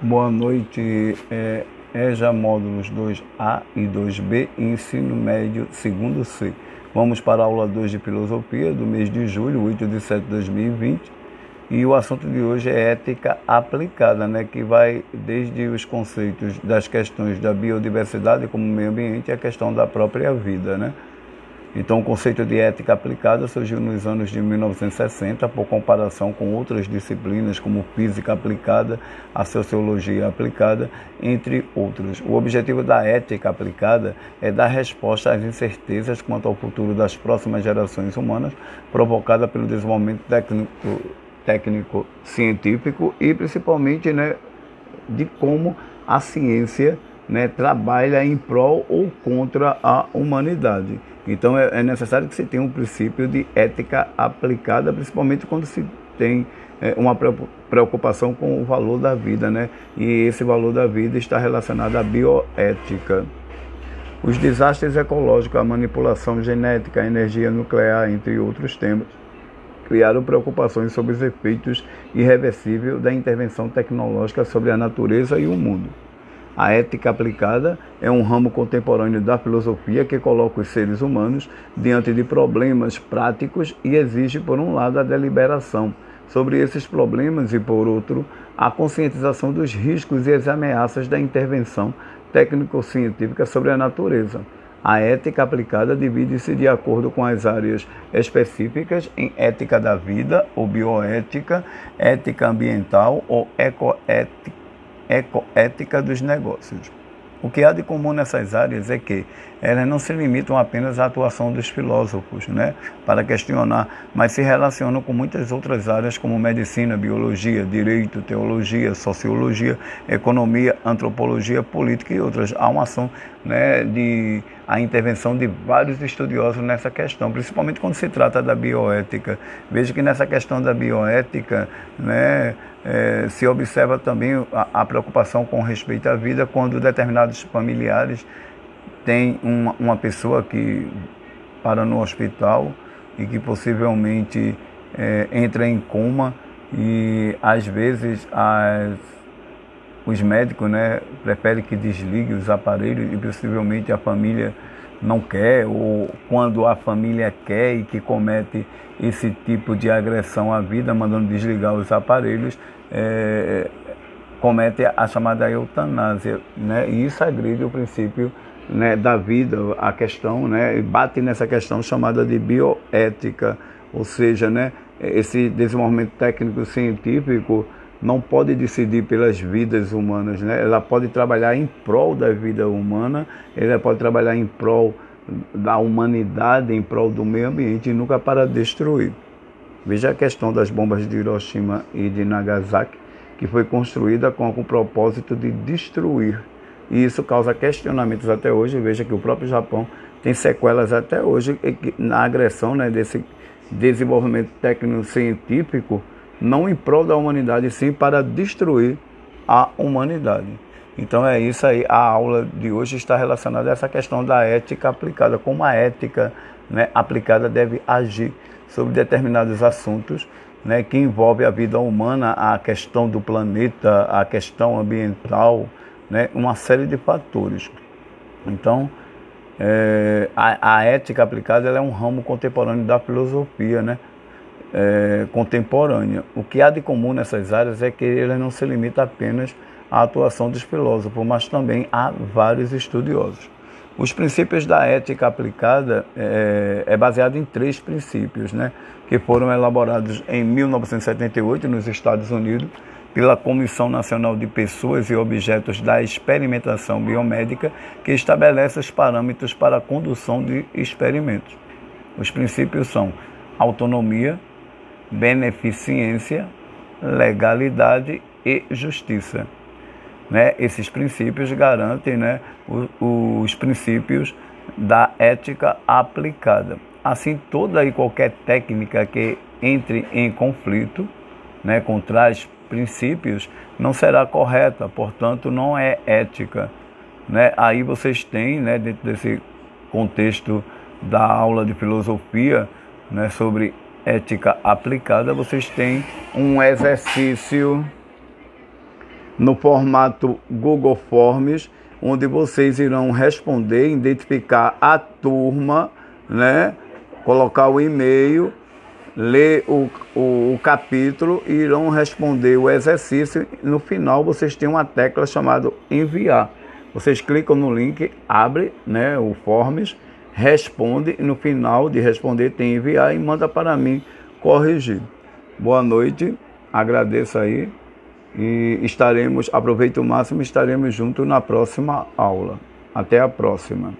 Boa noite, é, EJA Módulos 2A e 2B, Ensino Médio, segundo C. Vamos para a aula 2 de Filosofia do mês de julho, 8 de setembro de 2020. E o assunto de hoje é ética aplicada, né, que vai desde os conceitos das questões da biodiversidade como meio ambiente e a questão da própria vida, né? Então, o conceito de ética aplicada surgiu nos anos de 1960, por comparação com outras disciplinas como física aplicada, a sociologia aplicada, entre outros. O objetivo da ética aplicada é dar resposta às incertezas quanto ao futuro das próximas gerações humanas, provocada pelo desenvolvimento técnico, técnico científico e principalmente né, de como a ciência né, trabalha em prol ou contra a humanidade. Então é, é, necessário que se tenha um princípio de ética aplicada, principalmente quando se tem é, uma preocupação com o valor da vida, né? E esse valor da vida está relacionado à bioética. Os desastres ecológicos, a manipulação genética, a energia nuclear, entre outros temas, criaram preocupações sobre os efeitos irreversíveis da intervenção tecnológica sobre a natureza e o mundo. A ética aplicada é um ramo contemporâneo da filosofia que coloca os seres humanos diante de problemas práticos e exige, por um lado, a deliberação sobre esses problemas e, por outro, a conscientização dos riscos e as ameaças da intervenção técnico-científica sobre a natureza. A ética aplicada divide-se de acordo com as áreas específicas em ética da vida ou bioética, ética ambiental ou ecoética ecoética dos negócios. O que há de comum nessas áreas é que elas não se limitam apenas à atuação dos filósofos, né, para questionar, mas se relacionam com muitas outras áreas como medicina, biologia, direito, teologia, sociologia, economia, antropologia, política e outras. Há uma ação né, de a intervenção de vários estudiosos nessa questão, principalmente quando se trata da bioética. Veja que nessa questão da bioética, né, é, se observa também a, a, preocupação com respeito à vida quando determinados familiares têm uma, uma pessoa que para no hospital e que possivelmente é, entra em coma e às vezes as os médicos né, preferem que desligue os aparelhos e possivelmente a família não quer, ou quando a família quer e que comete esse tipo de agressão à vida, mandando desligar os aparelhos, é, comete a chamada eutanásia. Né? E isso agride o princípio né, da vida, a questão, né, bate nessa questão chamada de bioética, ou seja, né, esse desenvolvimento técnico científico não pode decidir pelas vidas humanas, né? ela pode trabalhar em prol da vida humana, ela pode trabalhar em prol da humanidade, em prol do meio ambiente e nunca para destruir. Veja a questão das bombas de Hiroshima e de Nagasaki, que foi construída com o propósito de destruir. E isso causa questionamentos até hoje. Veja que o próprio Japão tem sequelas até hoje na agressão né, desse desenvolvimento técnico-científico não em prol da humanidade, sim para destruir a humanidade. Então é isso aí. A aula de hoje está relacionada a essa questão da ética aplicada, como a ética né, aplicada deve agir sobre determinados assuntos né, que envolvem a vida humana, a questão do planeta, a questão ambiental, né, uma série de fatores. Então, é, a, a, ética aplicada é um ramo contemporâneo da filosofia, né? É, contemporânea. O que há de comum nessas áreas é que ele não se limita apenas à atuação dos filósofos, mas também há vários estudiosos. Os princípios da ética aplicada é, é baseado em três princípios, né, que foram elaborados em 1978 nos Estados Unidos pela Comissão Nacional de Pessoas e Objetos da Experimentação Biomédica, que estabelece os parâmetros para a condução de experimentos. Os princípios são autonomia, beneficência, legalidade e justiça. Né? Esses princípios garantem né, os, os princípios da ética aplicada. Assim, toda e qualquer técnica que entre em conflito né, com tais princípios não será correta, portanto, não é ética. Né? Aí vocês têm, né, dentro desse contexto da aula de filosofia, né, sobre ética aplicada, vocês têm um exercício no formato Google Forms, onde vocês irão responder, identificar a turma, né? Colocar o e-mail, ler o, o, o capítulo e irão responder o exercício. No final, vocês têm uma tecla chamada enviar. Vocês clicam no link, abre né, o Forms, responde e no final de responder tem enviar e manda para mim corrigir. Boa noite, agradeço aí e estaremos, aproveite o máximo, estaremos juntos na próxima aula. Até a próxima.